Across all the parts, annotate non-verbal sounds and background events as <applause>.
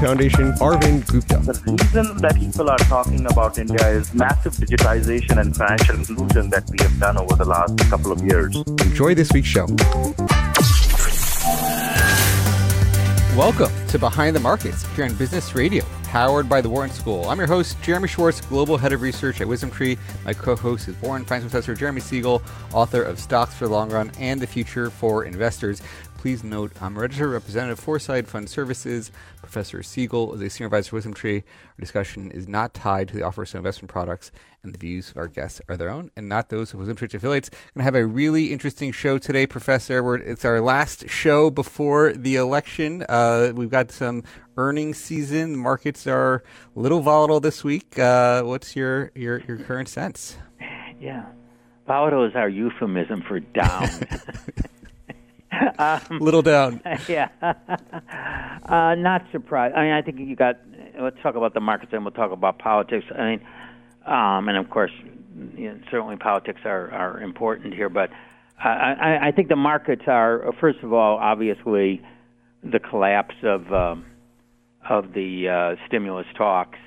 Foundation, Arvind Gupta. The reason that people are talking about India is massive digitization and financial inclusion that we have done over the last couple of years. Enjoy this week's show. Welcome to Behind the Markets here on Business Radio, powered by the Wharton School. I'm your host, Jeremy Schwartz, Global Head of Research at WisdomTree. My co-host is Wharton Finance Professor Jeremy Siegel, author of Stocks for the Long Run and the Future for Investors. Please note I'm a registered representative for Side Fund Services. Professor Siegel is a senior advisor WisdomTree. Our discussion is not tied to the offers of investment products, and the views of our guests are their own and not those of WisdomTree affiliates. Going to have a really interesting show today, Professor. We're, it's our last show before the election. Uh, we've got some earnings season. The markets are a little volatile this week. Uh, what's your, your, your current sense? Yeah. Volatile is our euphemism for down. <laughs> <laughs> um, Little down. <laughs> Yeah. <laughs> uh, not surprised. I mean, I think you got. Let's talk about the markets, and we'll talk about politics. I mean, um, and of course, you know, certainly politics are are important here. But I, I, I think the markets are first of all, obviously, the collapse of um, of the uh, stimulus talks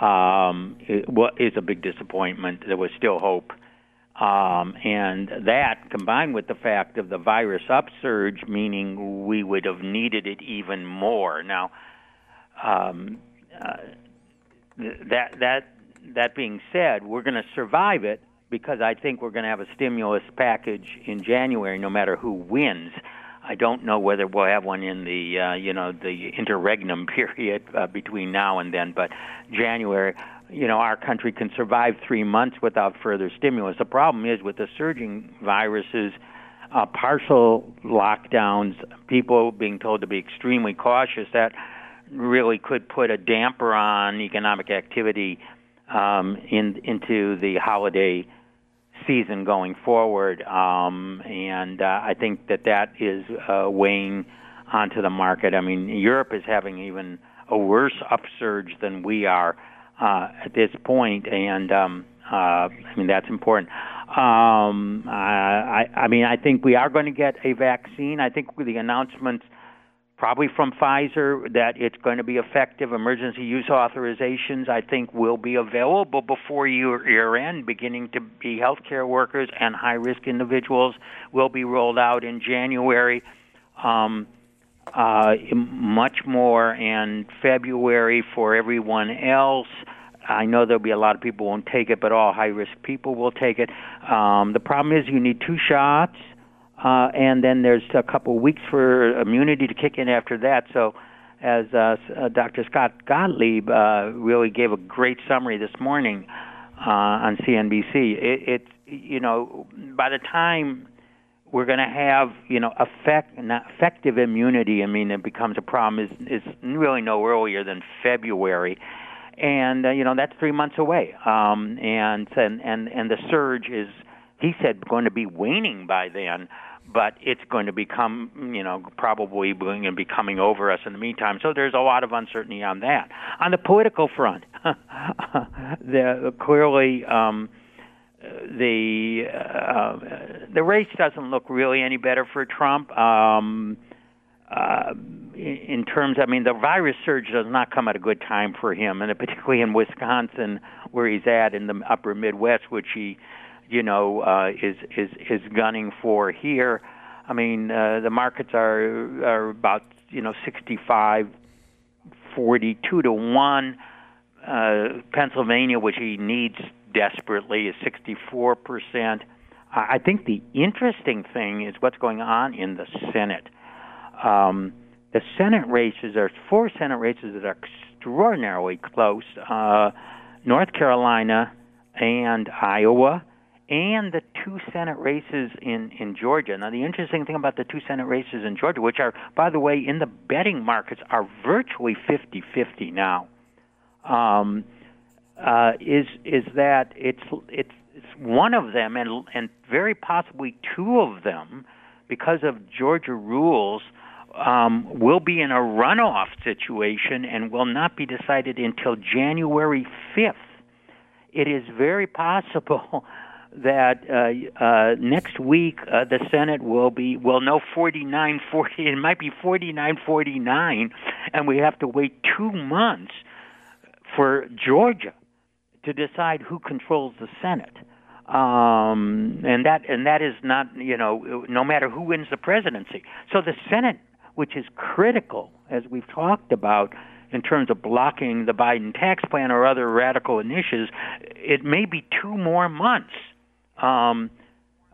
um, is a big disappointment. There was still hope. Um, and that, combined with the fact of the virus upsurge, meaning we would have needed it even more. Now, um, uh, that that that being said, we're going to survive it because I think we're going to have a stimulus package in January, no matter who wins. I don't know whether we'll have one in the uh, you know the interregnum <laughs> period uh, between now and then, but January you know, our country can survive three months without further stimulus. The problem is with the surging viruses, uh, partial lockdowns, people being told to be extremely cautious, that really could put a damper on economic activity um, in, into the holiday season going forward. Um, and uh, I think that that is uh, weighing onto the market. I mean, Europe is having even a worse upsurge than we are uh, at this point, and um, uh, I mean that's important. Um, I, I mean, I think we are going to get a vaccine. I think with the announcements, probably from Pfizer, that it's going to be effective. Emergency use authorizations, I think, will be available before year, year end, beginning to be healthcare workers and high risk individuals will be rolled out in January. Um, uh, much more in February for everyone else. I know there'll be a lot of people won't take it, but all high risk people will take it. Um, the problem is you need two shots, uh, and then there's a couple weeks for immunity to kick in after that. So, as uh, uh, Dr. Scott Gottlieb uh, really gave a great summary this morning uh, on CNBC, it, it you know by the time we're going to have you know effect effective immunity. I mean, it becomes a problem. Is is really no earlier than February, and uh, you know that's three months away. Um, and and and and the surge is, he said, going to be waning by then. But it's going to become, you know, probably going to be coming over us in the meantime. So there's a lot of uncertainty on that. On the political front, <laughs> the, clearly, um, the uh, the race doesn't look really any better for Trump. Um, uh, in terms, I mean, the virus surge does not come at a good time for him, and particularly in Wisconsin, where he's at in the upper Midwest, which he, you know, uh, is is is gunning for here. I mean, uh, the markets are are about you know 65, 42 to one. Uh, Pennsylvania, which he needs desperately is 64%. I think the interesting thing is what's going on in the Senate. Um, the Senate races, there's four Senate races that are extraordinarily close uh, North Carolina and Iowa and the two Senate races in, in Georgia. Now, the interesting thing about the two Senate races in Georgia, which are, by the way, in the betting markets, are virtually 50 50 now, um, uh, is, is that it's, it's, one of them, and, and very possibly two of them, because of Georgia rules, um, will be in a runoff situation and will not be decided until January 5th. It is very possible <laughs> that uh, uh, next week uh, the Senate will be will know 49 40 it might be 49 49 and we have to wait 2 months for Georgia to decide who controls the Senate. Um, and that and that is not you know no matter who wins the presidency. So the Senate which is critical as we've talked about in terms of blocking the Biden tax plan or other radical initiatives it may be two more months um,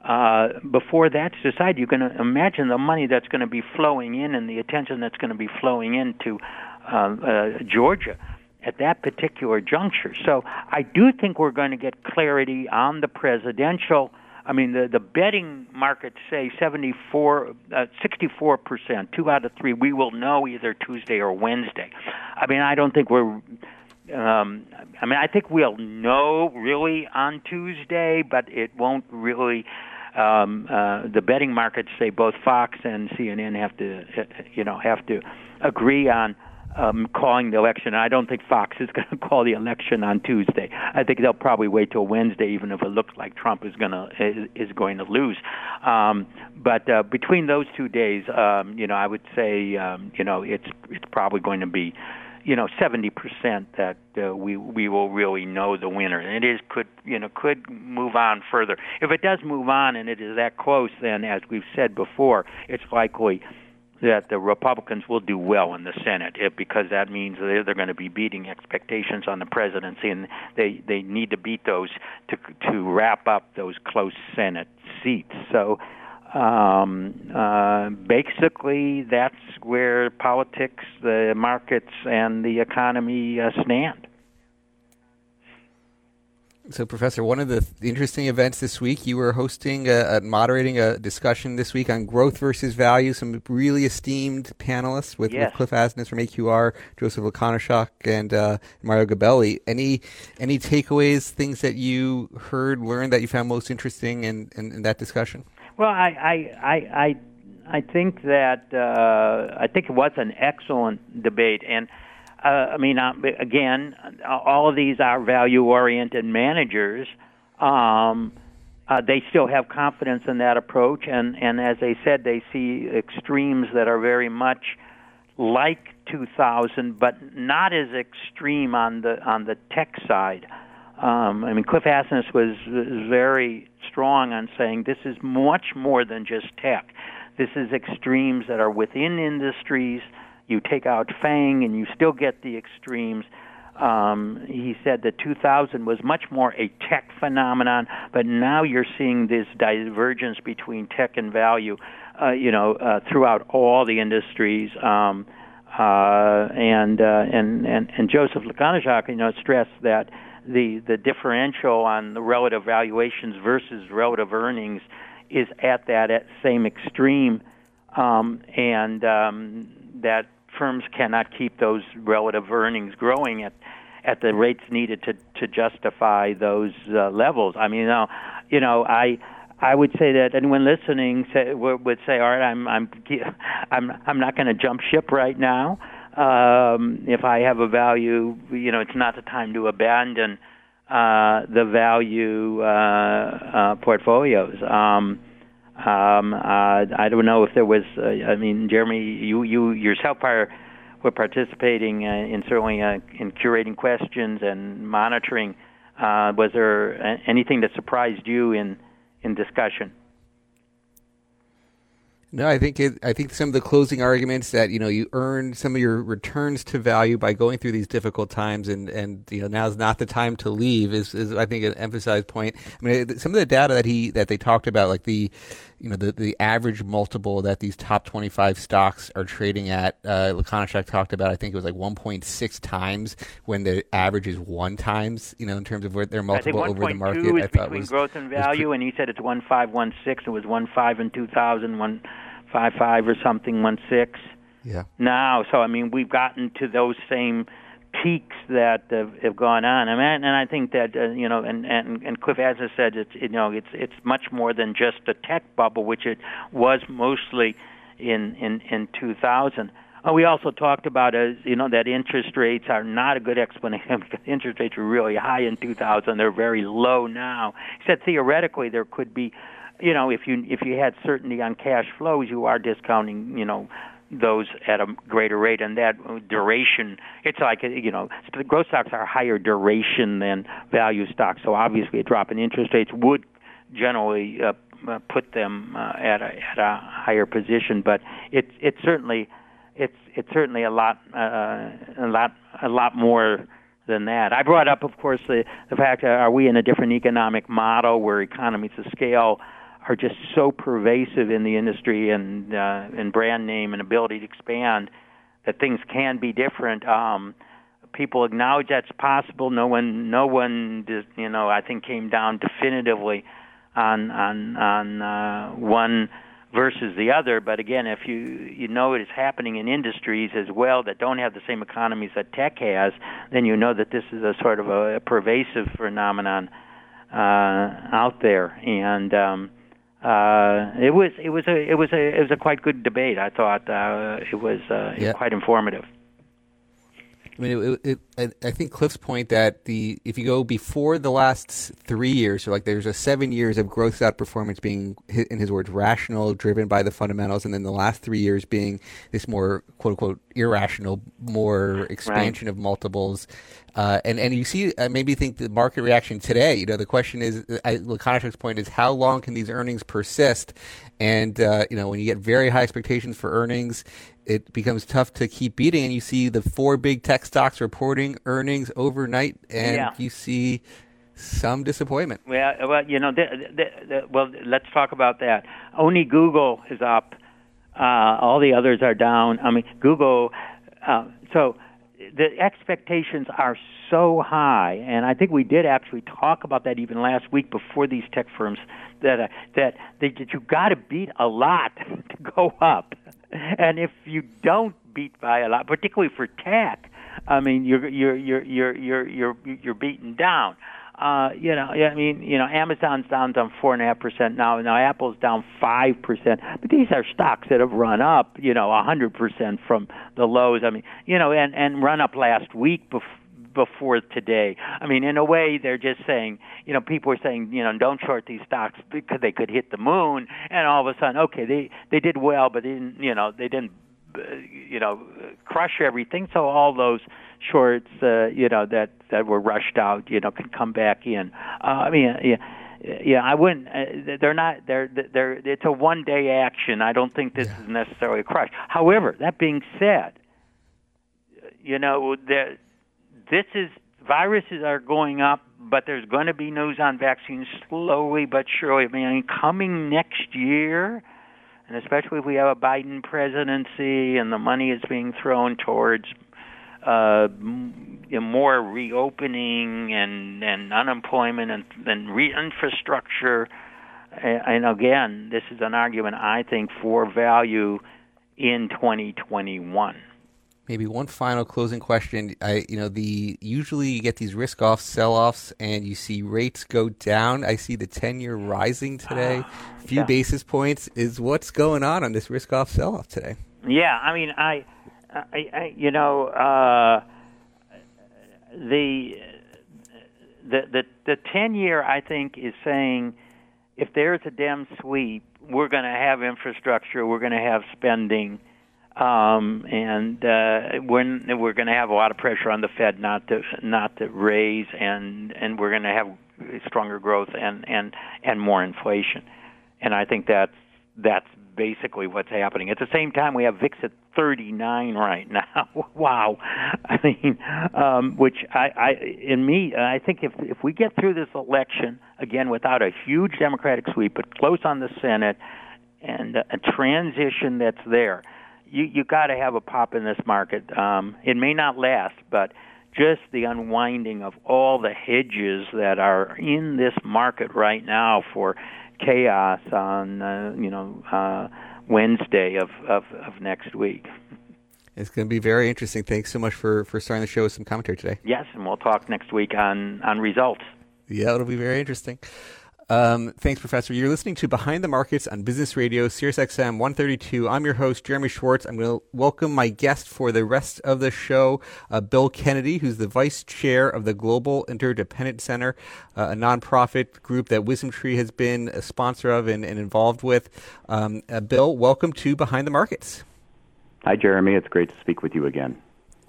uh, before that's decided, you can imagine the money that's going to be flowing in and the attention that's going to be flowing into uh, uh, Georgia at that particular juncture. So I do think we're going to get clarity on the presidential. I mean, the the betting markets say 74, uh, 64 percent, two out of three. We will know either Tuesday or Wednesday. I mean, I don't think we're um, I mean, I think we'll know really on Tuesday, but it won't really. Um, uh, the betting markets say both Fox and CNN have to, uh, you know, have to agree on um, calling the election. I don't think Fox is <laughs> going to call the election on Tuesday. I think they'll probably wait till Wednesday, even if it looks like Trump is going to is, going to lose. Um, but uh, between those two days, um, you know, I would say, um, you know, it's it's probably going to be you know, 70% that uh, we we will really know the winner. And it is could you know could move on further. If it does move on and it is that close, then as we've said before, it's likely that the Republicans will do well in the Senate if, because that means they're, they're going to be beating expectations on the presidency, and they they need to beat those to to wrap up those close Senate seats. So um, uh, basically, that's where politics, the markets, and the economy uh, stand. So, Professor, one of the interesting events this week, you were hosting, a, a, moderating a discussion this week on growth versus value. Some really esteemed panelists with, yes. with Cliff Asness from AQR, Josef Lakonishok, and uh, Mario Gabelli. Any any takeaways, things that you heard, learned that you found most interesting in, in, in that discussion? Well, I I I I, I think that uh, I think it was an excellent debate, and uh, I mean, uh, again, all of these are value-oriented managers. Um, uh, they still have confidence in that approach, and and as they said, they see extremes that are very much like 2000, but not as extreme on the on the tech side. Um, I mean, Cliff Asness was, was very strong on saying this is much more than just tech. This is extremes that are within industries. You take out FANG and you still get the extremes. Um, he said that 2000 was much more a tech phenomenon, but now you're seeing this divergence between tech and value, uh, you know, uh, throughout all the industries. Um, uh, and, uh, and and and Josef Lakonishok, you know, stressed that the the differential on the relative valuations versus relative earnings is at that at same extreme, um, and um, that firms cannot keep those relative earnings growing at at the rates needed to to justify those uh, levels. I mean, know, you know, I. I would say that anyone listening say, would say, "All right, I'm I'm I'm I'm not going to jump ship right now um, if I have a value, you know, it's not the time to abandon uh, the value uh, uh, portfolios. Um, um, uh, I don't know if there was. Uh, I mean, Jeremy, you you yourself are were participating uh, in certainly uh, in curating questions and monitoring. Uh, was there anything that surprised you in in discussion? No, I think it, I think some of the closing arguments that you know you earn some of your returns to value by going through these difficult times, and and you know now's not the time to leave is, is I think an emphasized point. I mean, some of the data that he that they talked about, like the you know the the average multiple that these top twenty five stocks are trading at, uh, Lakonishok talked about. I think it was like one point six times when the average is one times. You know, in terms of where their multiple over the market. is I thought between was growth and value, and he said it's one five one six. It was one five in two thousand, one five five or something, one six. yeah. now. So I mean, we've gotten to those same peaks that have, have gone on. I mean, and I think that uh, you know, and and and Cliff has said it's you know, it's it's much more than just a tech bubble, which it was mostly in in in 2000. Oh, we also talked about as you know that interest rates are not a good explanation <laughs> because interest rates were really high in 2000. They're very low now. Said theoretically there could be, you know, if you if you had certainty on cash flows, you are discounting, you know, those at a greater rate, and that duration. It's like you know, growth stocks are higher duration than value stocks. So obviously, a drop in interest rates would generally uh, uh, put them uh, at a at a higher position. But it's it's certainly it's it's certainly a lot uh, a lot a lot more than that. I brought up, of course, the the fact that are we in a different economic model where economies of scale are just so pervasive in the industry and uh, and brand name and ability to expand that things can be different. Um, people acknowledge that's possible. No one, no one, you know, I think came down definitively on on on uh, one versus the other. But again, if you you know it is happening in industries as well that don't have the same economies that tech has, then you know that this is a sort of a, a pervasive phenomenon uh, out there. And um, uh, it was it was a it was a it was a quite good debate. I thought uh, it was uh, Yeah. quite informative. I mean, it, it, I I think Cliff's point that the if you go before the last three years, so like there's a seven years of growth outperformance being, in his words, rational, driven by the fundamentals, and then the last three years being this more quote unquote irrational, more expansion of multiples. Uh, and and you see, uh, maybe think the market reaction today. You know, the question is, I, Lakonishok's point is, how long can these earnings persist? And uh, you know, when you get very high expectations for earnings, it becomes tough to keep beating. And you see the four big tech stocks reporting earnings overnight, and Yeah. you see some disappointment. Well, well, you know, the, the, the, well, let's talk about that. Only Google is up. Uh, all the others are down. I mean, Google. Uh, so the expectations are so high, and I think we did actually talk about that even last week before these tech firms that uh, that that you got to beat a lot <laughs> to go up, and if you don't beat by a lot, particularly for tech, I mean, you're you're you're you're you're you're you're beaten down. Uh, you know, I mean, you know, Amazon's down down four and a half percent now. Now Apple's down five percent. But these are stocks that have run up, you know, a hundred percent from the lows. I mean, you know, and and run up last week before before today. I mean, in a way, they're just saying, you know, people are saying, you know, don't short these stocks because they could hit the moon, and all of a sudden, okay, they they did well, but they didn't, you know, they didn't, uh, you know, crush everything. So all those shorts, uh, you know, that that were rushed out, you know, can come back in. Uh, I mean, yeah. Yeah, I wouldn't. Uh, they're not. They're. They're. It's a one-day action. I don't think this is necessarily a crush. However, that being said, you know, there, this is viruses are going up, but there's going to be news on vaccines slowly but surely. I mean, coming next year, and especially if we have a Biden presidency and the money is being thrown towards uh, more reopening and and unemployment and and re- infrastructure. And, and again, this is an argument I think for value in 2021. Maybe one final closing question. I, you know, the usually you get these risk off sell offs, and you see rates go down. I see the ten year rising today, a few yeah. basis points. Is what's going on on this risk off sell off today? Yeah, I mean, I, I, I you know, uh, the the the the ten year I think is saying if there's a Dem sweep, we're going to have infrastructure, we're going to have spending, um, and uh, when we're going to have a lot of pressure on the Fed not to not to raise, and and we're going to have stronger growth and and and more inflation, and I think that's that's basically what's happening. At the same time, we have VIX at 39 right now. <laughs> wow, I mean, um, which I, I, in me, I think if if we get through this election again without a huge Democratic sweep, but close on the Senate and a transition that's there, you you got to have a pop in this market. Um, it may not last, but just the unwinding of all the hedges that are in this market right now for chaos on uh, you know uh, Wednesday of, of, of next week. It's going to be very interesting. Thanks so much for, for starting the show with some commentary today. Yes, and we'll talk next week on, on results. Yeah, it'll be very interesting. Um, thanks, Professor. You're listening to Behind the Markets on Business Radio, SiriusXM 132. I'm your host, Jeremy Schwartz. I'm going to welcome my guest for the rest of the show, uh, Bill Kennedy, who's the Vice Chair of the Global Interdependence Center, uh, a nonprofit group that WisdomTree has been a sponsor of and, and involved with. Um, uh, Bill, welcome to Behind the Markets. Hi, Jeremy. It's great to speak with you again.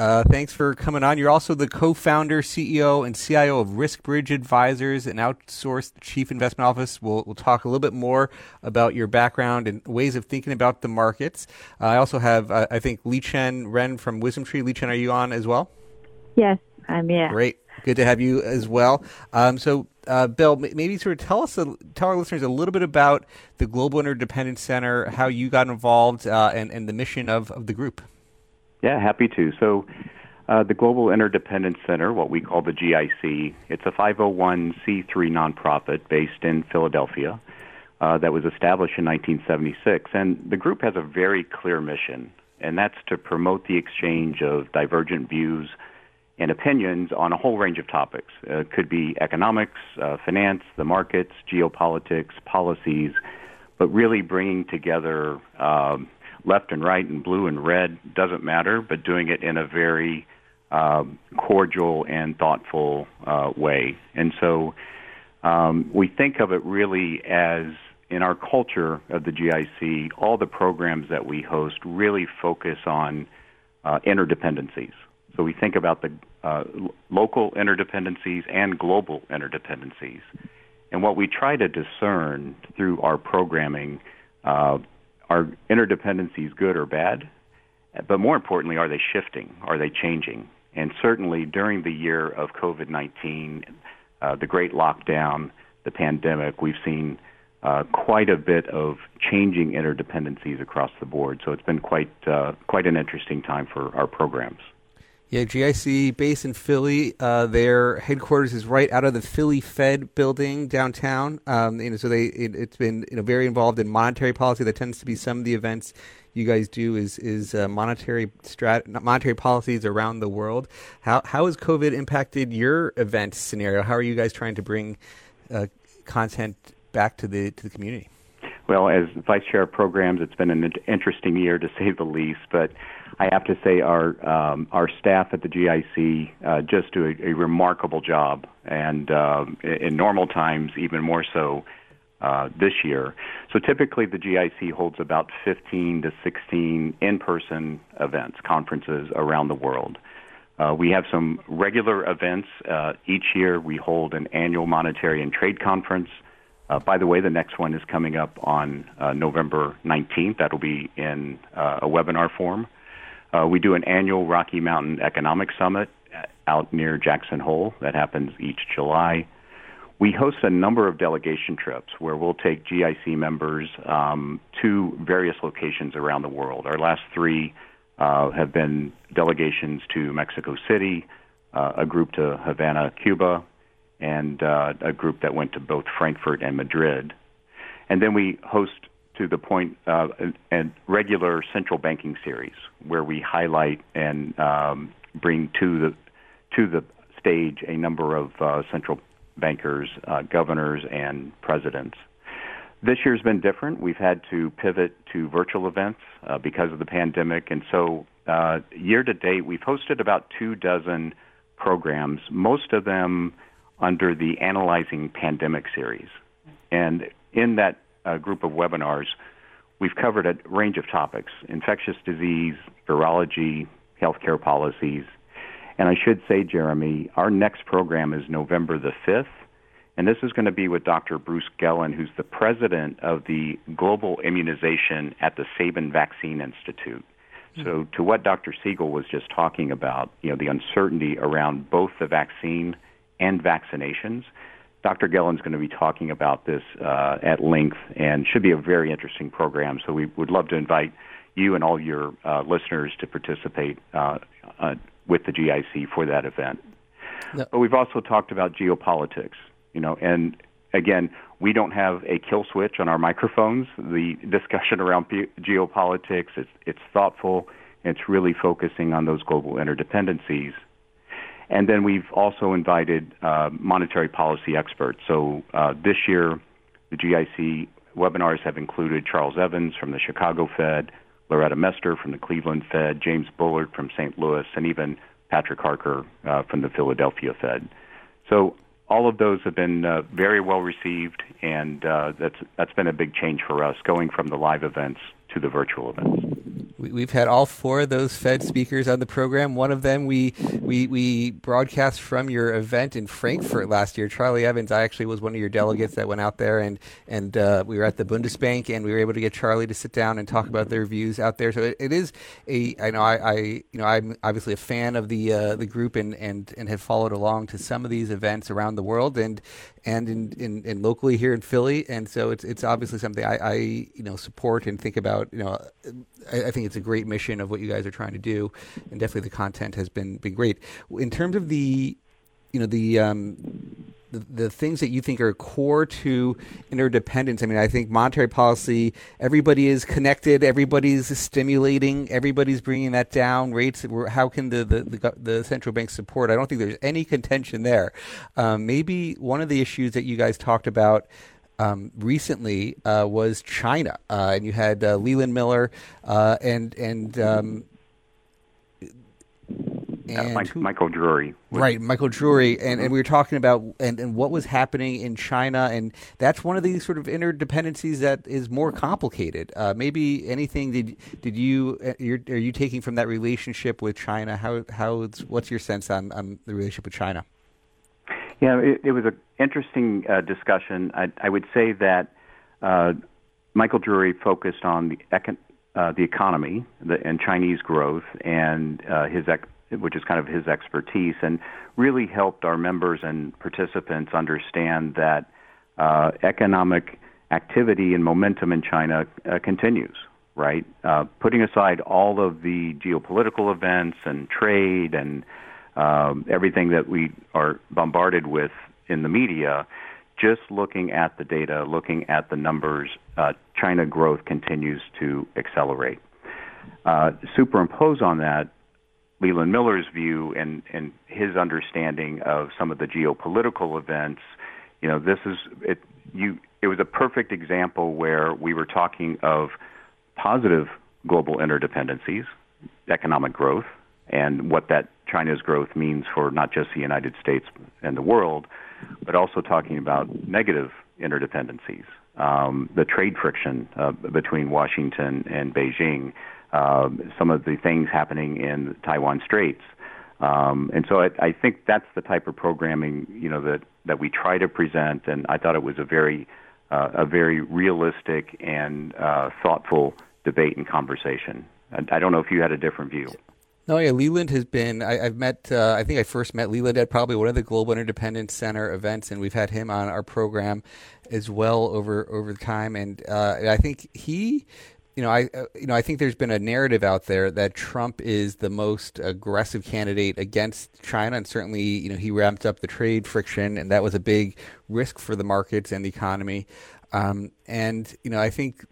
Uh, thanks for coming on. You're also the co-founder, CEO, and CIO of RiskBridge Advisors, an outsourced chief investment office. We'll, we'll talk a little bit more about your background and ways of thinking about the markets. Uh, I also have, uh, I think, Liqian Ren from WisdomTree. Chen, are you on as well? Yes, I'm here. Great. Good to have you as well. Um, so, uh, Bill, maybe sort of tell us, a, tell our listeners a little bit about the Global Interdependence Center, how you got involved, uh, and, and the mission of, of the group. Yeah, happy to. So, uh, the Global Interdependence Center, what we call the GIC, it's a 501c3 nonprofit based in Philadelphia uh, that was established in 1976. And the group has a very clear mission, and that's to promote the exchange of divergent views and opinions on a whole range of topics. Uh, it could be economics, uh, finance, the markets, geopolitics, policies, but really bringing together um, left and right and blue and red doesn't matter, but doing it in a very um, cordial and thoughtful uh, way. And so um, we think of it really as in our culture of the GIC, all the programs that we host really focus on uh, interdependencies. So we think about the uh, local interdependencies and global interdependencies. And what we try to discern through our programming uh, are interdependencies good or bad? But more importantly, are they shifting? Are they changing? And certainly during the year of COVID 19, uh, the great lockdown, the pandemic, we've seen uh, quite a bit of changing interdependencies across the board. So it's been quite uh, quite an interesting time for our programs. Yeah, GIC based in Philly. Uh, their headquarters is right out of the Philly Fed building downtown. Um, so they it, has been you know very involved in monetary policy. That tends to be some of the events you guys do is is uh, monetary strat monetary policies around the world. How how has COVID impacted your event scenario? How are you guys trying to bring uh, content back to the to the community? Well, as vice chair of programs, it's been an interesting year to say the least, but I have to say our um, our staff at the GIC uh, just do a, a remarkable job, and uh, in normal times even more so uh, this year. So typically the GIC holds about 15 to 16 in-person events, conferences around the world. Uh, we have some regular events. Uh, each year we hold an annual monetary and trade conference. Uh, by the way, the next one is coming up on uh, November 19th. That'll be in uh, a webinar form. Uh, we do an annual Rocky Mountain Economic Summit out near Jackson Hole that happens each July. We host a number of delegation trips where we'll take GIC members um, to various locations around the world. Our last three uh, have been delegations to Mexico City, uh, a group to Havana, Cuba, and uh, a group that went to both Frankfurt and Madrid. And then we host to the point uh, a, regular central banking series where we highlight and um, bring to the to the stage a number of uh, central bankers, uh, governors, and presidents. This year's been different. We've had to pivot to virtual events uh, because of the pandemic, and so uh, year to date, we've hosted about two dozen programs, most of them under the Analyzing Pandemic series. And in that uh, group of webinars, we've covered a range of topics infectious disease, virology, healthcare policies. And I should say, Jeremy, our next program is November the 5th, And this is going to be with Dr. Bruce Gellin, who's the president of the Global Immunization at the Sabin Vaccine Institute. So, to what Dr. Siegel was just talking about, you know, the uncertainty around both the vaccine and vaccinations, Dr. Gellin's going to be talking about this uh, at length and should be a very interesting program. So, we would love to invite you and all your uh, listeners to participate uh, uh with the GIC for that event. No. But we've also talked about geopolitics, you know, and again, we don't have a kill switch on our microphones. The discussion around geopolitics, it's, it's thoughtful. It's really focusing on those global interdependencies. And then we've also invited uh, monetary policy experts. So uh, this year, the GIC webinars have included Charles Evans from the Chicago Fed, Loretta Mester from the Cleveland Fed, James Bullard from St. Louis, and even Patrick Harker uh, from the Philadelphia Fed. So all of those have been uh, very well received, and uh, that's that's been a big change for us, going from the live events to the virtual events. We've had all four of those Fed speakers on the program. One of them we we we broadcast from your event in Frankfurt last year. Charlie Evans, I actually was one of your delegates that went out there, and and uh, we were at the Bundesbank, and we were able to get Charlie to sit down and talk about their views out there. So it, it is a I know I, I you know I'm obviously a fan of the uh, the group and and and have followed along to some of these events around the world, and and in, in, in, locally here in Philly, and so it's it's obviously something I, I you know support and think about. You know, I, I, think it's a great mission of what you guys are trying to do, and definitely the content has been been great. In terms of the, you know, the um, the, things that you think are core to interdependence. I mean, I think monetary policy, everybody is connected, everybody's stimulating, everybody's bringing that down. Rates, how can the, the, the, the central bank support? I don't think there's any contention there. Um, maybe one of the issues that you guys talked about. Um, recently uh, was China, uh, and you had uh, Leland Miller uh, and and um, and Mike, who, Michael Drury. Right, Michael Drury, and, and we were talking about and, and what was happening in China, and that's one of these sort of interdependencies that is more complicated. Uh, maybe anything did did you uh, are you taking from that relationship with China? How how what's your sense on, on the relationship with China? Yeah, it, it was an interesting uh, discussion. I, I, would say that uh, Michael Drury focused on the econ- uh, the economy the, and Chinese growth and uh, his ec- which is kind of his expertise, and really helped our members and participants understand that uh, economic activity and momentum in China uh, continues, right? Uh, putting aside all of the geopolitical events and trade and um, everything that we are bombarded with in the media, just looking at the data, looking at the numbers, uh, China growth continues to accelerate. Uh, superimpose on that Leland Miller's view and, and his understanding of some of the geopolitical events, you know, this is it. You, it was a perfect example where we were talking of positive global interdependencies, economic growth, and what that China's growth means for not just the United States and the world, but also talking about negative interdependencies, um, the trade friction uh, between Washington and Beijing uh, some of the things happening in Taiwan Straits. Um, and so I, I think that's the type of programming you know that that we try to present, and I thought it was a very uh, a very realistic and uh, thoughtful debate and conversation. I, I don't know if you had a different view. No, yeah, Leland has been. I, have met. Uh, I think I first met Leland at probably one of the Global Interdependence Center events, and we've had him on our program as well over over time. And uh, I think he you know, I uh, you know I think there's been a narrative out there that Trump is the most aggressive candidate against China, and certainly you know he ramped up the trade friction, and that was a big risk for the markets and the economy. Um, and you know, I think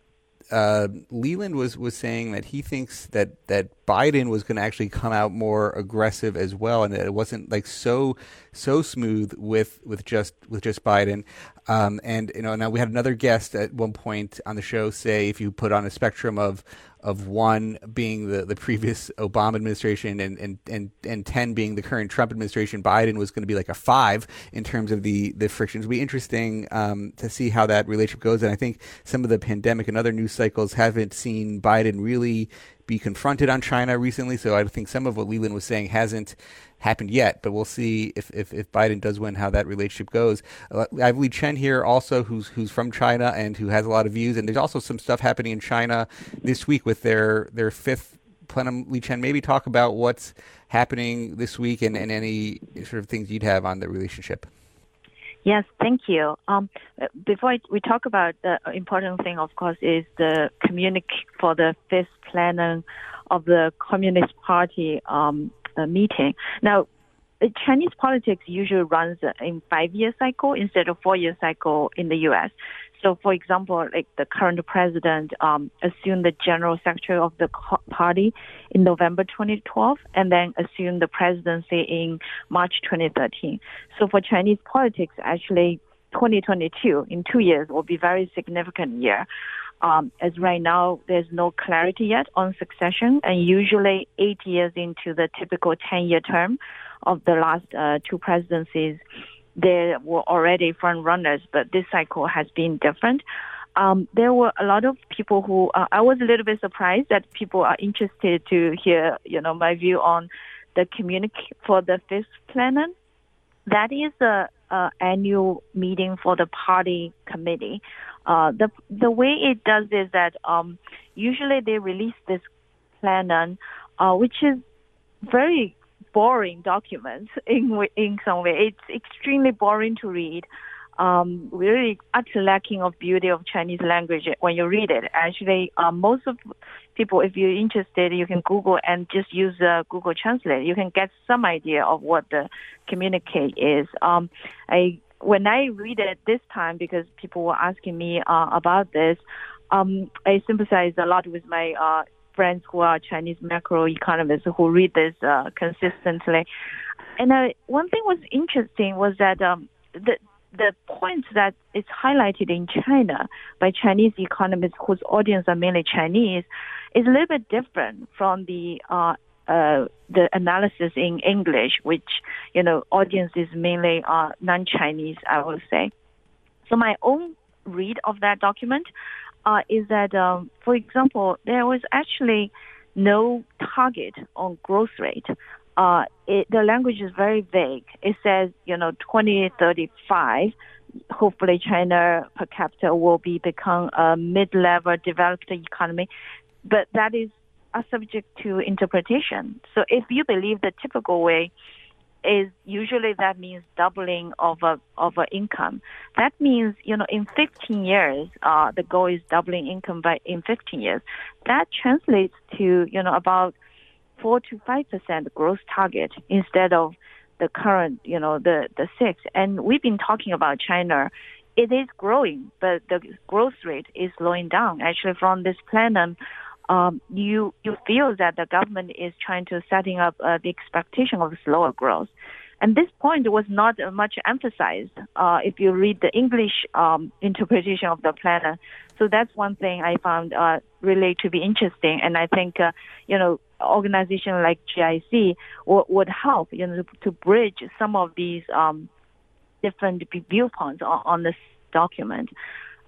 uh, Leland was was saying that he thinks that that Biden was going to actually come out more aggressive as well, and that it wasn't like so so smooth with with just with just Biden. Um, and you know, now we had another guest at one point on the show say if you put on a spectrum of of one being the, the previous Obama administration and, and, and, and 10 being the current Trump administration, Biden was going to be like a five in terms of the, the frictions. It'll be interesting um, to see how that relationship goes. And I think some of the pandemic and other news cycles haven't seen Biden really be confronted on China recently. So I think some of what Leland was saying hasn't happened yet, but we'll see if, if, if Biden does win how that relationship goes. Uh, I have Liqian here also, who's who's from China and who has a lot of views. And there's also some stuff happening in China this week with their their fifth plenum. Liqian, maybe talk about what's happening this week and, and any sort of things you'd have on the relationship. Yes, thank you. Um, before we talk about the important thing, of course, is the communique for the fifth plenum of the Communist Party um, uh, meeting. Now, Chinese politics usually runs in five-year cycle instead of four-year cycle in the U.S. So, for example, like the current president um, assumed the general secretary of the party in November 2012, and then assumed the presidency in March 2013. So, for Chinese politics, actually, 2022 in two years will be very significant year. Um, as right now, there's no clarity yet on succession, and usually eight years into the typical 10-year term of the last uh, two presidencies there were already front runners, but this cycle has been different. Um, there were a lot of people who uh, I was a little bit surprised that people are interested to hear, you know, my view on the communique for the fifth plenum. That is a annual meeting for the party committee. Uh, the the way it does is that um, usually they release this plenum, uh, which is very boring document <laughs> in in some way. It's extremely boring to read. Um, really utterly lacking of beauty of Chinese language when you read it. Actually, uh, most of people, if you're interested, you can Google and just use uh, Google Translate. You can get some idea of what the communique is. Um, I when I read it this time because people were asking me uh, about this, um, I sympathize a lot with my uh, friends who are Chinese macroeconomists who read this uh, consistently. And uh, one thing was interesting was that um, the the point that is highlighted in China by Chinese economists whose audience are mainly Chinese is a little bit different from the uh, uh, the analysis in English, which you know audiences mainly are non-Chinese, I would say. So my own read of that document uh, is that, um, for example, there was actually no target on growth rate. Uh, it, the language is very vague. It says, you know, 2035, hopefully China per capita will be become a mid-level developed economy, but that is a subject to interpretation. So if you believe the typical way is usually that means doubling of a of a income. That means you know in 15 years, uh, the goal is doubling income by in 15 years. That translates to you know about four to five percent growth target instead of the current you know the the six. And we've been talking about China. It is growing, but the growth rate is slowing down. Actually, from this plenum, um, you you feel that the government is trying to setting up uh, the expectation of slower growth. And this point was not much emphasized uh, if you read the English um, interpretation of the plan. So that's one thing I found uh, really to be interesting. And I think, uh, you know, organization like GIC w- would help, you know, to, to bridge some of these um, different viewpoints on, on this document.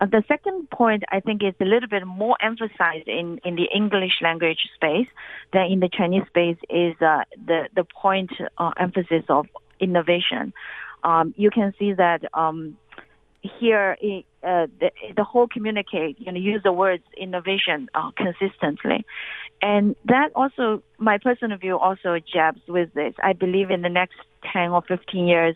Uh, the second point, I think, is a little bit more emphasized in, in the English language space than in the Chinese space is uh, the, the point uh, emphasis of innovation. Um, you can see that um, here uh, the, the whole communique, you know, use the words innovation uh, consistently. And that also, my personal view also jabs with this. I believe in the next 10 or 15 years,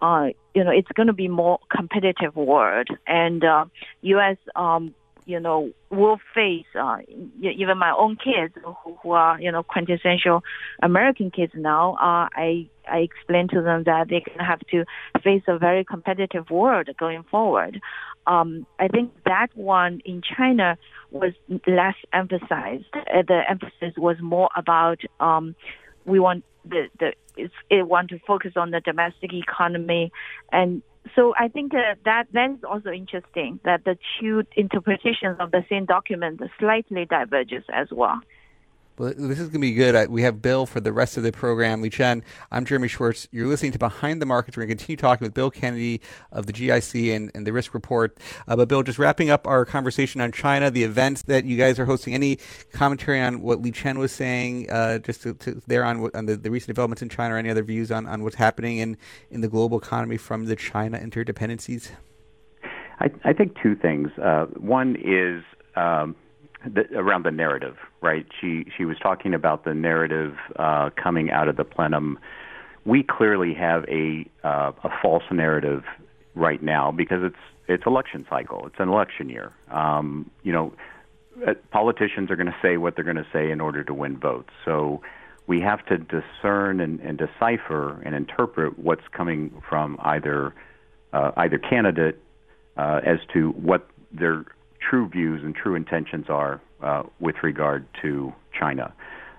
uh, you know, it's going to be more competitive world, and uh, U.S. Um, you know, will face uh, even my own kids who, who are you know quintessential American kids now. Uh, I I explain to them that they're going to have to face a very competitive world going forward. Um, I think that one in China was less emphasized. Uh, the emphasis was more about um, we want the the it want to focus on the domestic economy and so I think uh, that that is also interesting that the two interpretations of the same document slightly diverges as well. Well, this is going to be good. we have Bill for the rest of the program. Liqian, I'm Jeremy Schwartz. You're listening to Behind the Markets. We're going to continue talking with Bill Kennedy of the GIC and, and the Risk Report. Uh, but, Bill, just wrapping up our conversation on China, the events that you guys are hosting, any commentary on what Liqian was saying, uh, just to, to, there on, on the, the, recent developments in China, or any other views on, on what's happening in, in the global economy from the China interdependencies? I, I think two things. Uh, one is um, the, around the narrative, right? She she was talking about the narrative uh, coming out of the plenum. We clearly have a uh, a false narrative right now because it's it's election cycle. It's an election year. Um, you know, uh, politicians are going to say what they're going to say in order to win votes. So we have to discern and, and decipher and interpret what's coming from either uh, either candidate uh, as to what their true views and true intentions are uh, with regard to China.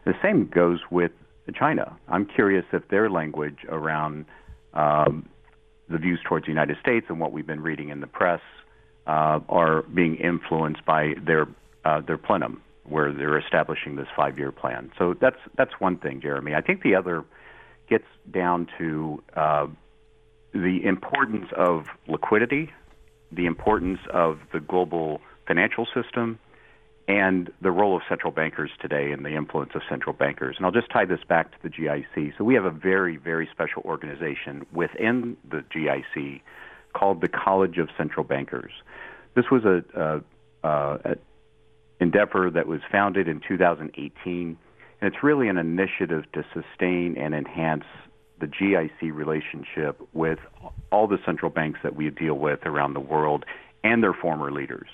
The same goes with China. I'm curious if their language around um, the views towards the United States and what we've been reading in the press uh, are being influenced by their uh, their plenum, where they're establishing this five-year plan. So that's that's one thing, Jeremy. I think the other gets down to uh, the importance of liquidity, the importance of the global financial system and the role of central bankers today and the influence of central bankers. And I'll just tie this back to the GIC. So we have a very, very special organization within the GIC called the College of Central Bankers. This was a, a, a endeavor that was founded in 2018, and it's really an initiative to sustain and enhance the GIC relationship with all the central banks that we deal with around the world and their former leaders.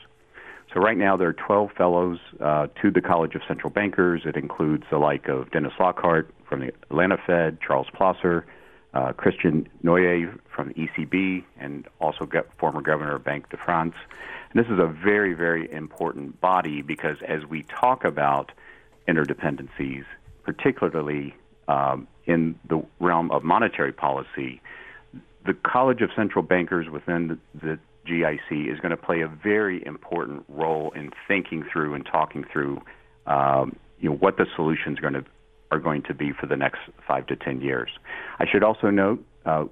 So right now there are 12 fellows uh, to the College of Central Bankers. It includes the like of Dennis Lockhart from the Atlanta Fed, Charles Plosser, uh, Christian Noyer from ECB, and also former governor of Banque de France. And this is a very, very important body because as we talk about interdependencies, particularly um, in the realm of monetary policy, the College of Central Bankers within the, the GIC is going to play a very important role in thinking through and talking through, um, you know, what the solutions are going to are going to be for the next five to ten years. I should also note uh,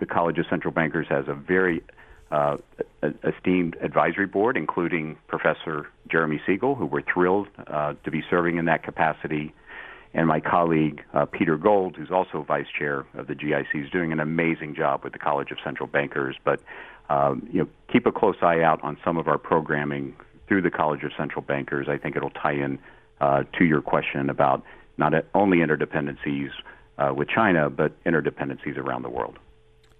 the College of Central Bankers has a very uh, esteemed advisory board, including Professor Jeremy Siegel, who we're thrilled uh, to be serving in that capacity, and my colleague uh, Peter Gold, who's also vice chair of the GIC, is doing an amazing job with the College of Central Bankers. But um, you know, keep a close eye out on some of our programming through the College of Central Bankers. I think it'll tie in uh, to your question about not only interdependencies uh, with China, but interdependencies around the world.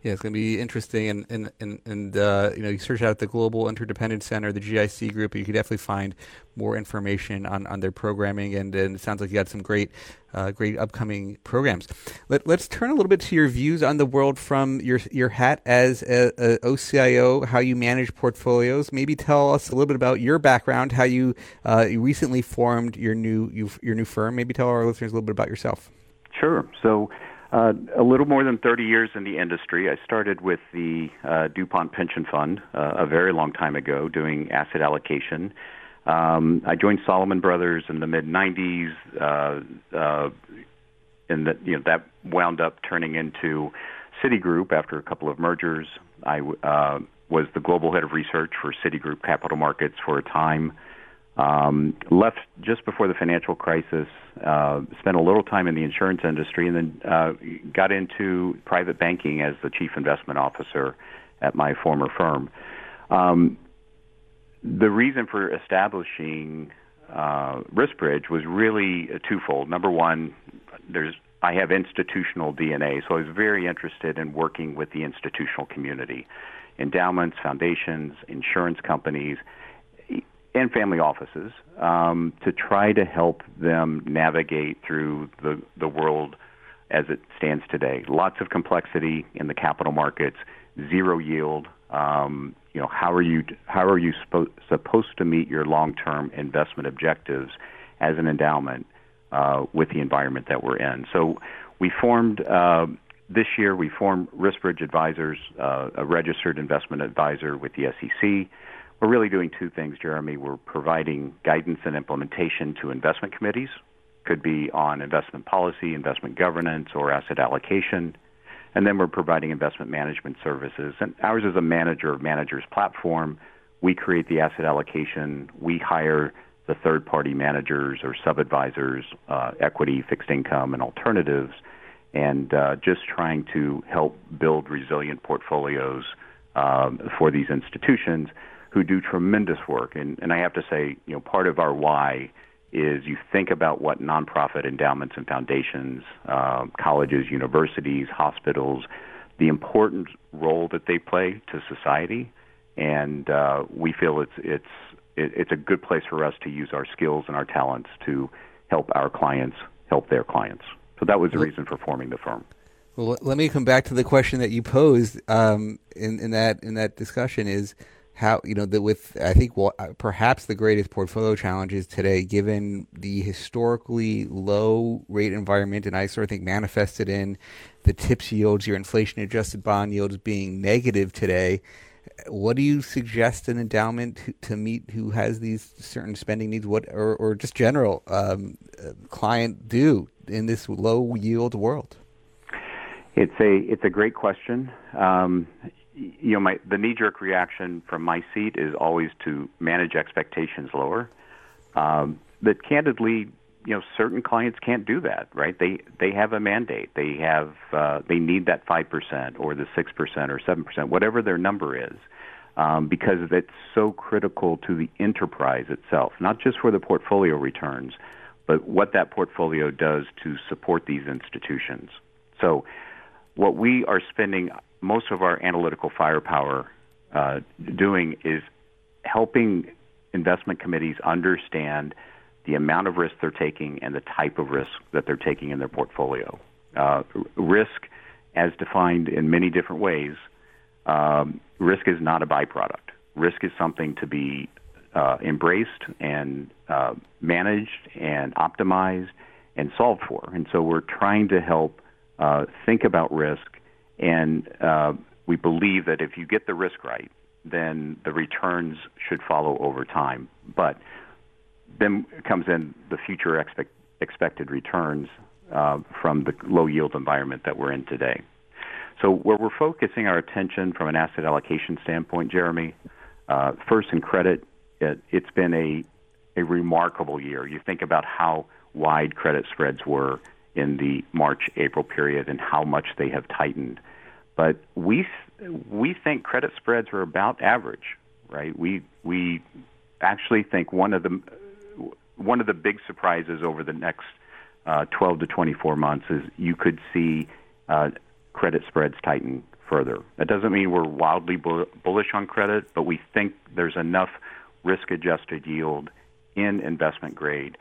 Yeah, it's going to be interesting, and and and, and uh, you know, you search out the Global Interdependence Center, the GIC group, you can definitely find more information on, on their programming, and, and it sounds like you got some great, uh, great upcoming programs. Let, let's turn a little bit to your views on the world from your your hat as a, a OCIO, how you manage portfolios. Maybe tell us a little bit about your background, how you, uh, you recently formed your new you, your new firm. Maybe tell our listeners a little bit about yourself. Sure. So. Uh, a little more than 30 years in the industry. I started with the uh, DuPont Pension Fund uh, a very long time ago doing asset allocation. Um, I joined Salomon Brothers in the mid 90s, uh, uh, and that you know that wound up turning into Citigroup after a couple of mergers. I uh, was the global head of research for Citigroup Capital Markets for a time. Um, left just before the financial crisis, uh, spent a little time in the insurance industry, and then uh, got into private banking as the chief investment officer at my former firm. Um, the reason for establishing uh, RiskBridge was really twofold. Number one, there's I have institutional DNA, so I was very interested in working with the institutional community, endowments, foundations, insurance companies and family offices um, to try to help them navigate through the, the world as it stands today. Lots of complexity in the capital markets, zero yield. Um, you know, how are you how are you spo- supposed to meet your long-term investment objectives as an endowment uh, with the environment that we're in? So, we formed uh, this year. We formed RiskBridge Advisors, uh, a registered investment advisor with the SEC we're really doing two things, Jeremy. We're providing guidance and implementation to investment committees could be on investment policy, investment governance, or asset allocation. And then we're providing investment management services. And ours is a manager of managers platform. We create the asset allocation. We hire the third party managers or sub advisors, uh, equity, fixed income, and alternatives, and uh, just trying to help build resilient portfolios um, for these institutions who do tremendous work. And, and I have to say, you know, part of our why is you think about what nonprofit endowments and foundations, uh, colleges, universities, hospitals, the important role that they play to society, and uh, we feel it's it's it's a good place for us to use our skills and our talents to help our clients help their clients. So that was the reason for forming the firm. Well, let me come back to the question that you posed um, in in that in that discussion is how you know that with I think what uh, perhaps the greatest portfolio challenges today, given the historically low rate environment, and I sort of think manifested in the TIPS yields, your inflation adjusted bond yields being negative today. What do you suggest an endowment to, to meet who has these certain spending needs? What or, or just general um, uh, client do in this low yield world? It's a it's a great question. Um, you know, my the knee jerk reaction from my seat is always to manage expectations lower. Um, but candidly, you know, certain clients can't do that, right? They they have a mandate. They have uh, they need that five percent or the six percent or seven percent, whatever their number is, um, because it's so critical to the enterprise itself, not just for the portfolio returns, but what that portfolio does to support these institutions. So, what we are spending most of our analytical firepower uh, doing is helping investment committees understand the amount of risk they're taking and the type of risk that they're taking in their portfolio. Uh, risk, as defined in many different ways, um, risk is not a byproduct. Risk is something to be uh, embraced and uh, managed and optimized and solved for. And so we're trying to help uh, think about risk and uh, we believe that if you get the risk right, then the returns should follow over time. But then comes in the future expect, expected returns uh, from the low yield environment that we're in today. So, where we're focusing our attention from an asset allocation standpoint, Jeremy, uh, first in credit, it, it's been a, a remarkable year. You think about how wide credit spreads were in the March April period and how much they have tightened. But we we think credit spreads are about average, right? We we actually think one of the one of the big surprises over the next uh, 12 to 24 months is you could see uh, credit spreads tighten further. That doesn't mean we're wildly bullish on credit, but we think there's enough risk-adjusted yield in investment grade,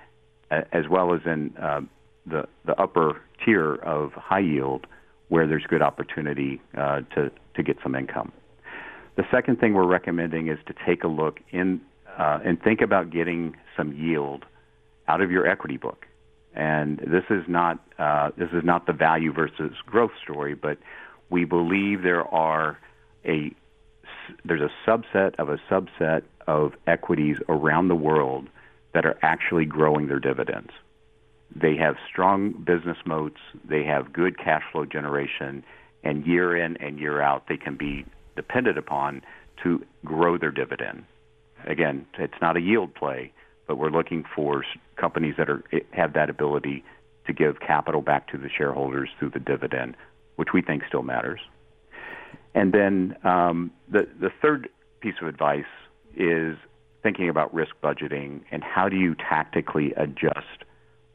as well as in uh, the the upper tier of high yield, where there's good opportunity uh, to to get some income. The second thing we're recommending is to take a look in uh, and think about getting some yield out of your equity book. And this is not uh, this is not the value versus growth story, but we believe there are a there's a subset of a subset of equities around the world that are actually growing their dividends. They have strong business moats. They have good cash flow generation, and year in and year out, they can be depended upon to grow their dividend. Again, it's not a yield play, but we're looking for companies that are have that ability to give capital back to the shareholders through the dividend, which we think still matters. And then um, the the third piece of advice is thinking about risk budgeting and how do you tactically adjust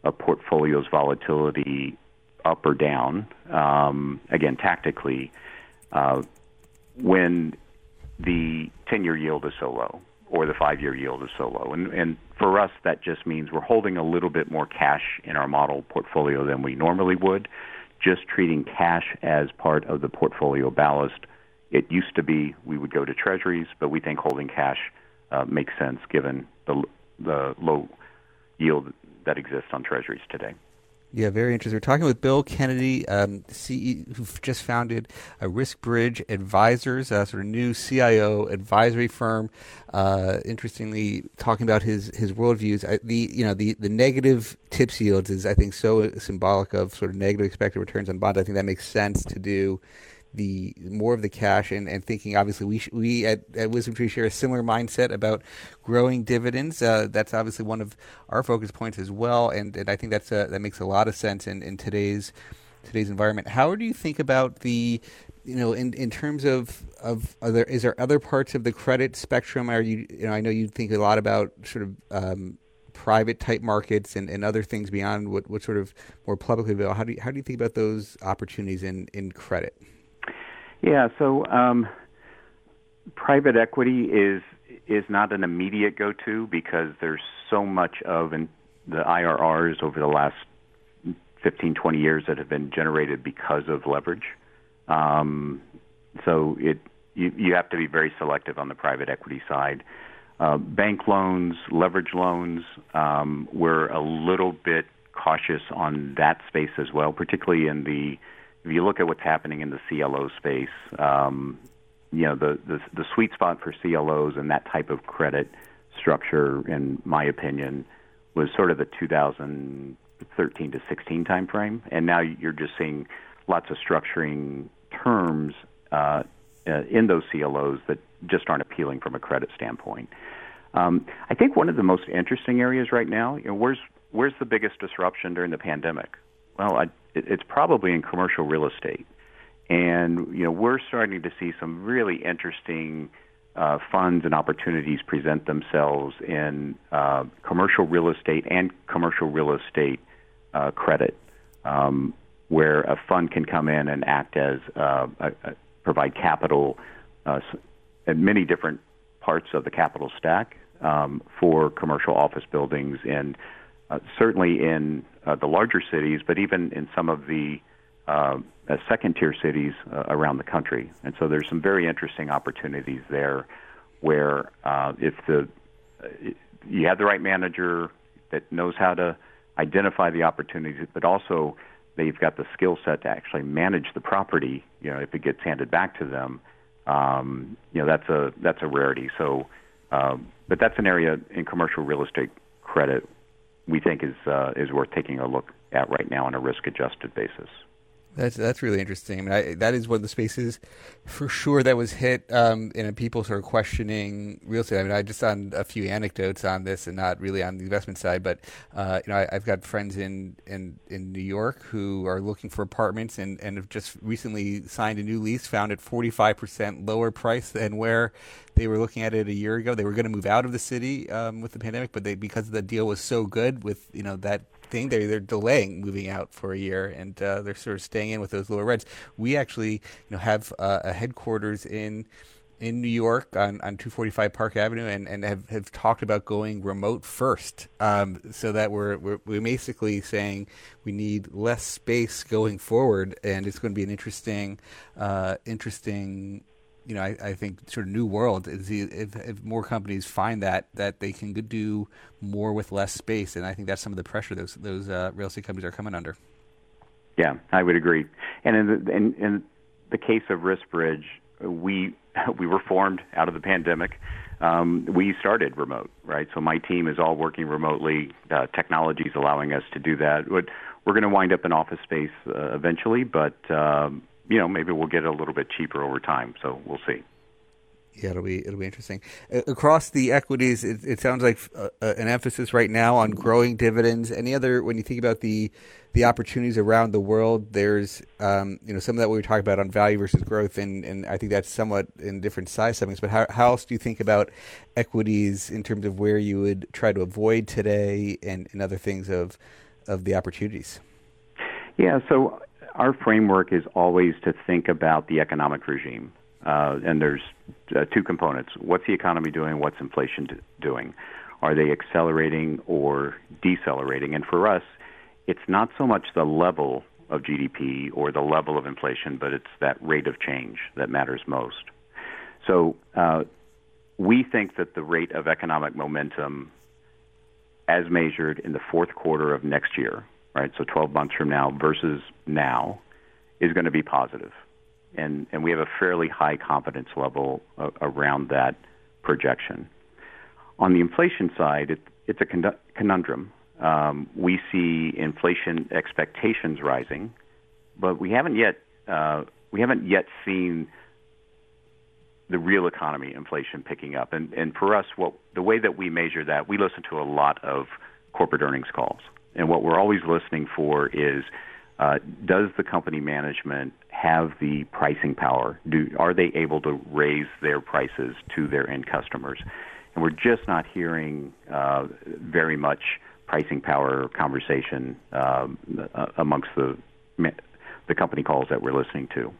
a portfolio's volatility up or down, um, again, tactically, uh, when the 10 year yield is so low or the five year yield is so low. And, and for us, that just means we're holding a little bit more cash in our model portfolio than we normally would, just treating cash as part of the portfolio ballast. It used to be we would go to treasuries, but we think holding cash uh, makes sense given the, the low yield that exists on treasuries today. Yeah, very interesting. We're talking with Bill Kennedy, um, CE, who just founded a RiskBridge Advisors, a sort of new CIO advisory firm. Uh, interestingly, talking about his his worldviews. I, the you know the the negative tips yields is I think so symbolic of sort of negative expected returns on bonds. I think that makes sense to do the more of the cash and, and thinking obviously we sh- we at, at WisdomTree share a similar mindset about growing dividends. Uh, that's obviously one of our focus points as well, and, and I think that's a, that makes a lot of sense in, in today's today's environment. How do you think about the you know in, in terms of of other is there other parts of the credit spectrum? Are you you know I know you think a lot about sort of um, private type markets and, and other things beyond what, what sort of more publicly available. How do you, how do you think about those opportunities in, in credit? Yeah, so um, private equity is is not an immediate go-to because there's so much of in the IRRs over the last 15, 20 years that have been generated because of leverage. Um, so it you, you have to be very selective on the private equity side. Uh, bank loans, leverage loans, um, we're a little bit cautious on that space as well, particularly in the if you look at what's happening in the CLO space, um, you know the, the the sweet spot for CLOs and that type of credit structure, in my opinion, was sort of the 2013 to 16 timeframe, and now you're just seeing lots of structuring terms uh, uh, in those CLOs that just aren't appealing from a credit standpoint. Um, I think one of the most interesting areas right now, you know, where's where's the biggest disruption during the pandemic? Well, I, it, it's probably in commercial real estate, and you know we're starting to see some really interesting uh, funds and opportunities present themselves in uh, commercial real estate and commercial real estate uh, credit, um, where a fund can come in and act as uh, a, a, provide capital uh, at many different parts of the capital stack um, for commercial office buildings and uh, certainly in uh, the larger cities, but even in some of the uh, second tier cities uh, around the country. And so there's some very interesting opportunities there where uh, if the you have the right manager that knows how to identify the opportunities, but also they've got the skill set to actually manage the property. You know, if it gets handed back to them, um, you know that's a that's a rarity. So, um, but that's an area in commercial real estate credit we think is uh, is worth taking a look at right now on a risk adjusted basis. That's that's really interesting. I mean, I, that is one of the spaces for sure that was hit, um, and people sort of questioning real estate. I mean, I just on a few anecdotes on this, and not really on the investment side, but uh, you know, I, have got friends in, in in New York who are looking for apartments, and and have just recently signed a new lease, found it forty five percent lower price than where they were looking at it a year ago. They were going to move out of the city um, with the pandemic, but they because the deal was so good with you know that thing. They're they're delaying moving out for a year, and uh, they're sort of staying in with those lower rents. We actually, you know, have uh, a headquarters in in New York on, on 245 Park Avenue and, and have, have talked about going remote first um, so that we're, we're, we're basically saying we need less space going forward and it's going to be an interesting uh, interesting you know, I, I think sort of new world is if, if more companies find that that they can do more with less space, and I think that's some of the pressure those those uh, real estate companies are coming under. Yeah, I would agree. And in the, in, in the case of RiskBridge, we we were formed out of the pandemic. Um, we started remote, right? So my team is all working remotely. Uh, Technology is allowing us to do that. We're going to wind up in office space uh, eventually, but um, you know, maybe we'll get it a little bit cheaper over time. So we'll see. Yeah, it'll be it'll be interesting. Uh, across the equities, it, it sounds like uh, uh, an emphasis right now on growing dividends. Any other when you think about the the opportunities around the world, there's um, you know some of that we were talking about on value versus growth, and, and I think that's somewhat in different size segments. But how how else do you think about equities in terms of where you would try to avoid today, and, and other things of of the opportunities? Yeah, so our framework is always to think about the economic regime. Uh, and there's uh, two components. What's the economy doing? What's inflation doing? Are they accelerating or decelerating? And for us, it's not so much the level of GDP or the level of inflation, but it's that rate of change that matters most. So uh, we think that the rate of economic momentum, as measured in the fourth quarter of next year, right? So 12 months from now versus now is going to be positive. And, and we have a fairly high confidence level around that projection. On the inflation side, it, it's a conundrum. Um, we see inflation expectations rising, but we haven't yet uh, we haven't yet seen the real economy inflation picking up. And, and for us, what the way that we measure that, we listen to a lot of corporate earnings calls, and what we're always listening for is. Uh, does the company management have the pricing power? Do are they able to raise their prices to their end customers? And we're just not hearing uh, very much pricing power conversation uh, amongst the the company calls that we're listening to.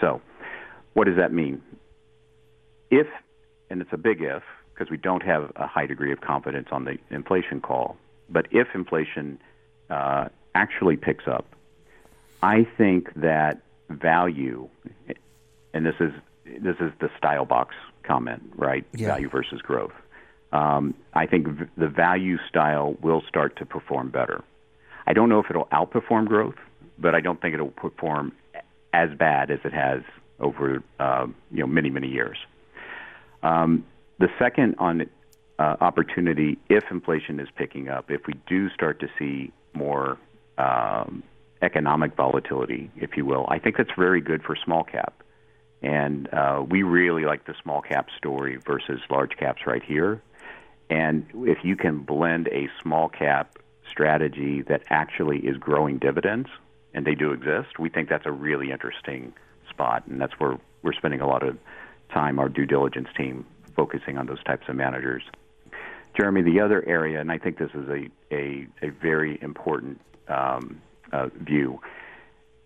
So, what does that mean? If, and it's a big if, because we don't have a high degree of confidence on the inflation call, but if inflation uh, actually picks up, I think that value, and this is this is the style box comment, right? Yeah. Value versus growth. Um, I think v- the value style will start to perform better. I don't know if it'll outperform growth, but I don't think it'll perform as bad as it has over uh, you know many many years. Um, the second on uh, opportunity, if inflation is picking up, if we do start to see more um, economic volatility, if you will, I think that's very good for small cap. And uh, we really like the small cap story versus large caps right here. And if you can blend a small cap strategy that actually is growing dividends, and they do exist, we think that's a really interesting spot. And that's where we're spending a lot of time, our due diligence team, focusing on those types of managers. Jeremy, the other area, and I think this is a, a, a very important um, uh, view,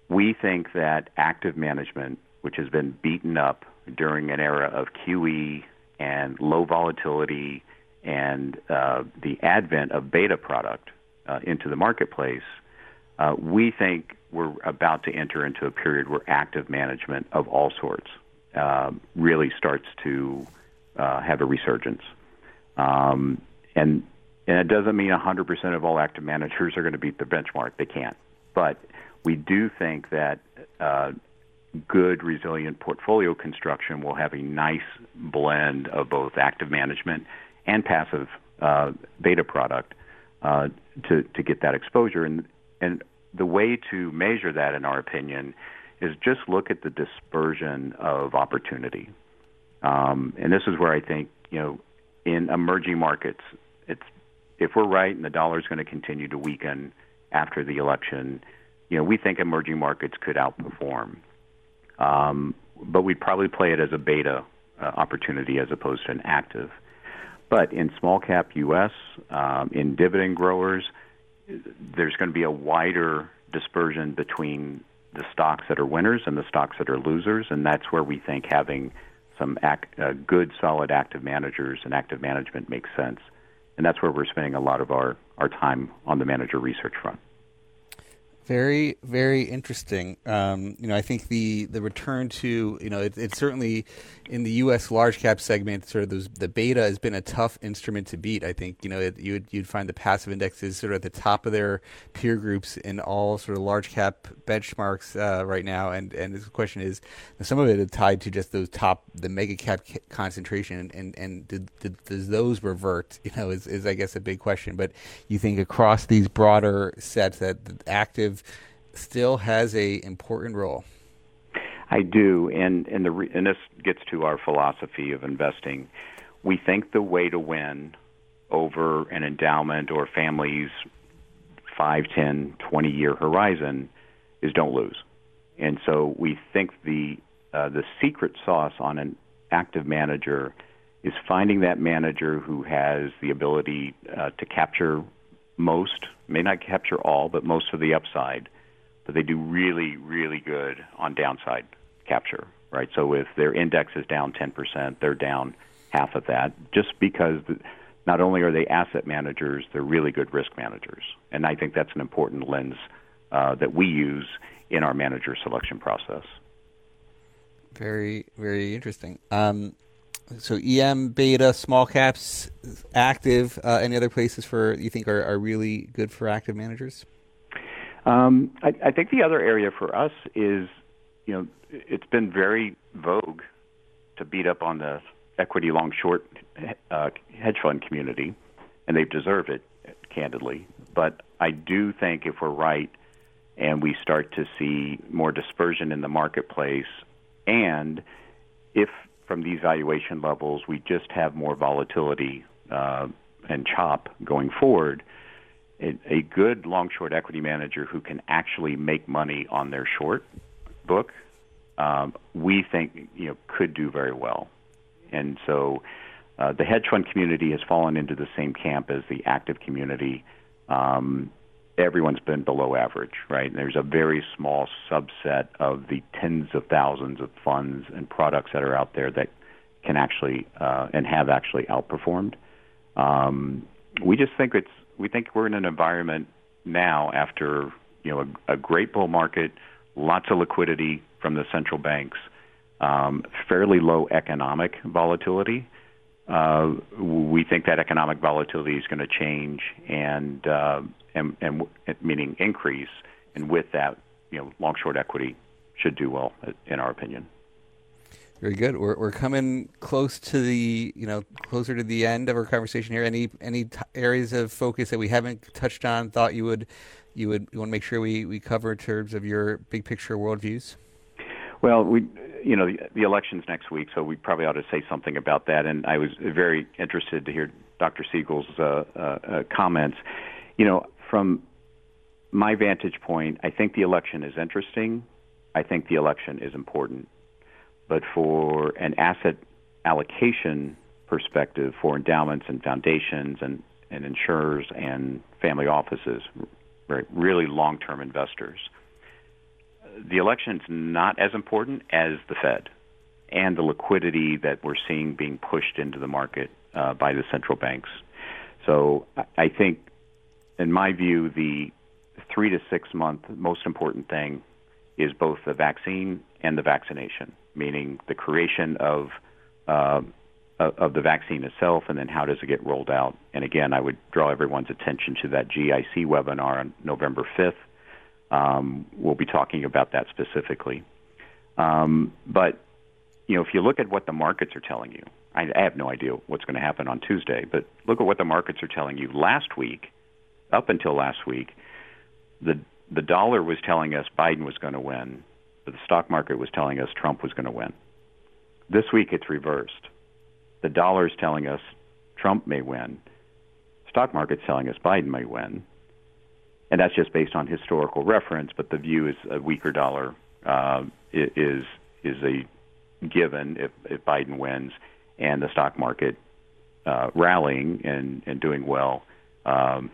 we think that active management, which has been beaten up during an era of QE and low volatility and uh, the advent of beta product uh, into the marketplace, uh, we think we're about to enter into a period where active management of all sorts uh, really starts to uh, have a resurgence. Um, and and it doesn't mean 100% of all active managers are going to beat the benchmark. They can't. But we do think that uh, good, resilient portfolio construction will have a nice blend of both active management and passive uh, beta product uh, to to get that exposure. And and the way to measure that, in our opinion, is just look at the dispersion of opportunity. Um, and this is where I think you know in emerging markets, it's if we're right and the dollar is going to continue to weaken after the election, you know we think emerging markets could outperform. Um, but we'd probably play it as a beta uh, opportunity as opposed to an active. But in small cap U.S., um, in dividend growers, there's going to be a wider dispersion between the stocks that are winners and the stocks that are losers, and that's where we think having some act, uh, good, solid active managers and active management makes sense. And that's where we're spending a lot of our, our time on the manager research front. Very, very interesting. Um, you know, I think the the return to you know it, it's certainly in the U.S. large cap segment. Sort of those, the beta has been a tough instrument to beat. I think you know it, you'd you'd find the passive indexes sort of at the top of their peer groups in all sort of large cap benchmarks uh, right now. And and the question is, some of it is tied to just those top the mega cap concentration. And and did, did, does those revert? <laughs> You know, is is I guess a big question. But you think across these broader sets that active still has a important role. I do, and and the and this gets to our philosophy of investing. We think the way to win over an endowment or family's 5, 10, 20 year horizon is don't lose. And so we think the uh, the secret sauce on an active manager is finding that manager who has the ability uh, to capture most, may not capture all, but most of the upside. But they do really, really good on downside capture, right? So if their index is down 10%, they're down half of that just because not only are they asset managers, they're really good risk managers. And I think that's an important lens uh, that we use in our manager selection process. Very, very interesting. Um, so EM, beta, small caps, active. Uh, any other places for you think are, are really good for active managers? Um, I, I think the other area for us is, you know, it's been very vogue to beat up on the equity long short uh, hedge fund community, and they've deserved it, candidly. But I do think if we're right and we start to see more dispersion in the marketplace, and if from these valuation levels we just have more volatility uh, and chop going forward, a good long short equity manager who can actually make money on their short book, um, we think you know could do very well. And so, uh, the hedge fund community has fallen into the same camp as the active community. Um, everyone's been below average, right? There's a very small subset of the tens of thousands of funds and products that are out there that can actually uh, and have actually outperformed. Um, we just think it's we think we're in an environment now after you know a, a great bull market, lots of liquidity from the central banks, um, fairly low economic volatility. Uh, we think that economic volatility is going to change and, uh, and and meaning increase, and with that, you know, long short equity should do well, in our opinion. Very good. We're, we're coming close to the you know closer to the end of our conversation here. Any any t- areas of focus that we haven't touched on? Thought you would you would you want to make sure we, we cover in terms of your big picture worldviews. Well, we you know the, the elections next week, so we probably ought to say something about that. And I was very interested to hear Dr. Siegel's uh, uh, uh, comments. You know, from my vantage point, I think the election is interesting. I think the election is important but for an asset allocation perspective for endowments and foundations and, and insurers and family offices, really long term investors, the election is not as important as the Fed and the liquidity that we're seeing being pushed into the market uh, by the central banks. So I think, in my view, the three to six month most important thing is both the vaccine and the vaccination meaning the creation of uh, of the vaccine itself, and then how does it get rolled out? And again, I would draw everyone's attention to that GIC webinar on November 5th. Um, we'll be talking about that specifically. Um, but you know, if you look at what the markets are telling you, I, I have no idea what's going to happen on Tuesday. But look at what the markets are telling you. Last week, up until last week, the the dollar was telling us Biden was going to win but the stock market was telling us Trump was going to win. This week it's reversed. The dollar is telling us Trump may win. Stock market's telling us Biden may win. And that's just based on historical reference, but the view is a weaker dollar uh, is is a given if, if Biden wins, and the stock market uh, rallying and, and doing well um,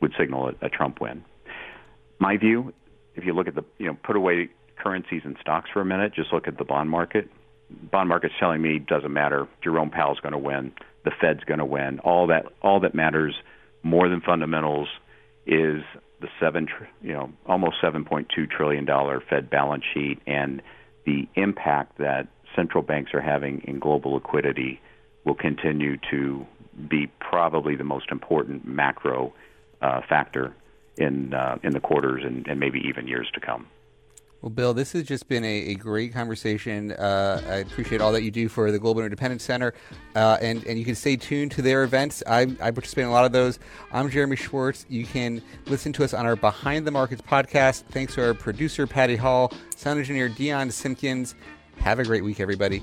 would signal a, a Trump win. My view, if you look at the you know put away currencies and stocks for a minute, just look at the bond market. Bond market's telling me doesn't matter. Jerome Powell's going to win. The Fed's going to win. All that all that matters more than fundamentals is the seven, you know, almost 7.2 trillion dollar Fed balance sheet and the impact that central banks are having in global liquidity will continue to be probably the most important macro uh, factor in uh, in the quarters and, and maybe even years to come. Well, Bill, this has just been a, a great conversation. Uh, I appreciate all that you do for the Global Independence Center, uh, and and you can stay tuned to their events. I, I participate in a lot of those. I'm Jeremy Schwartz. You can listen to us on our Behind the Markets podcast. Thanks to our producer Patty Hall, sound engineer Dion Simpkins. Have a great week, everybody.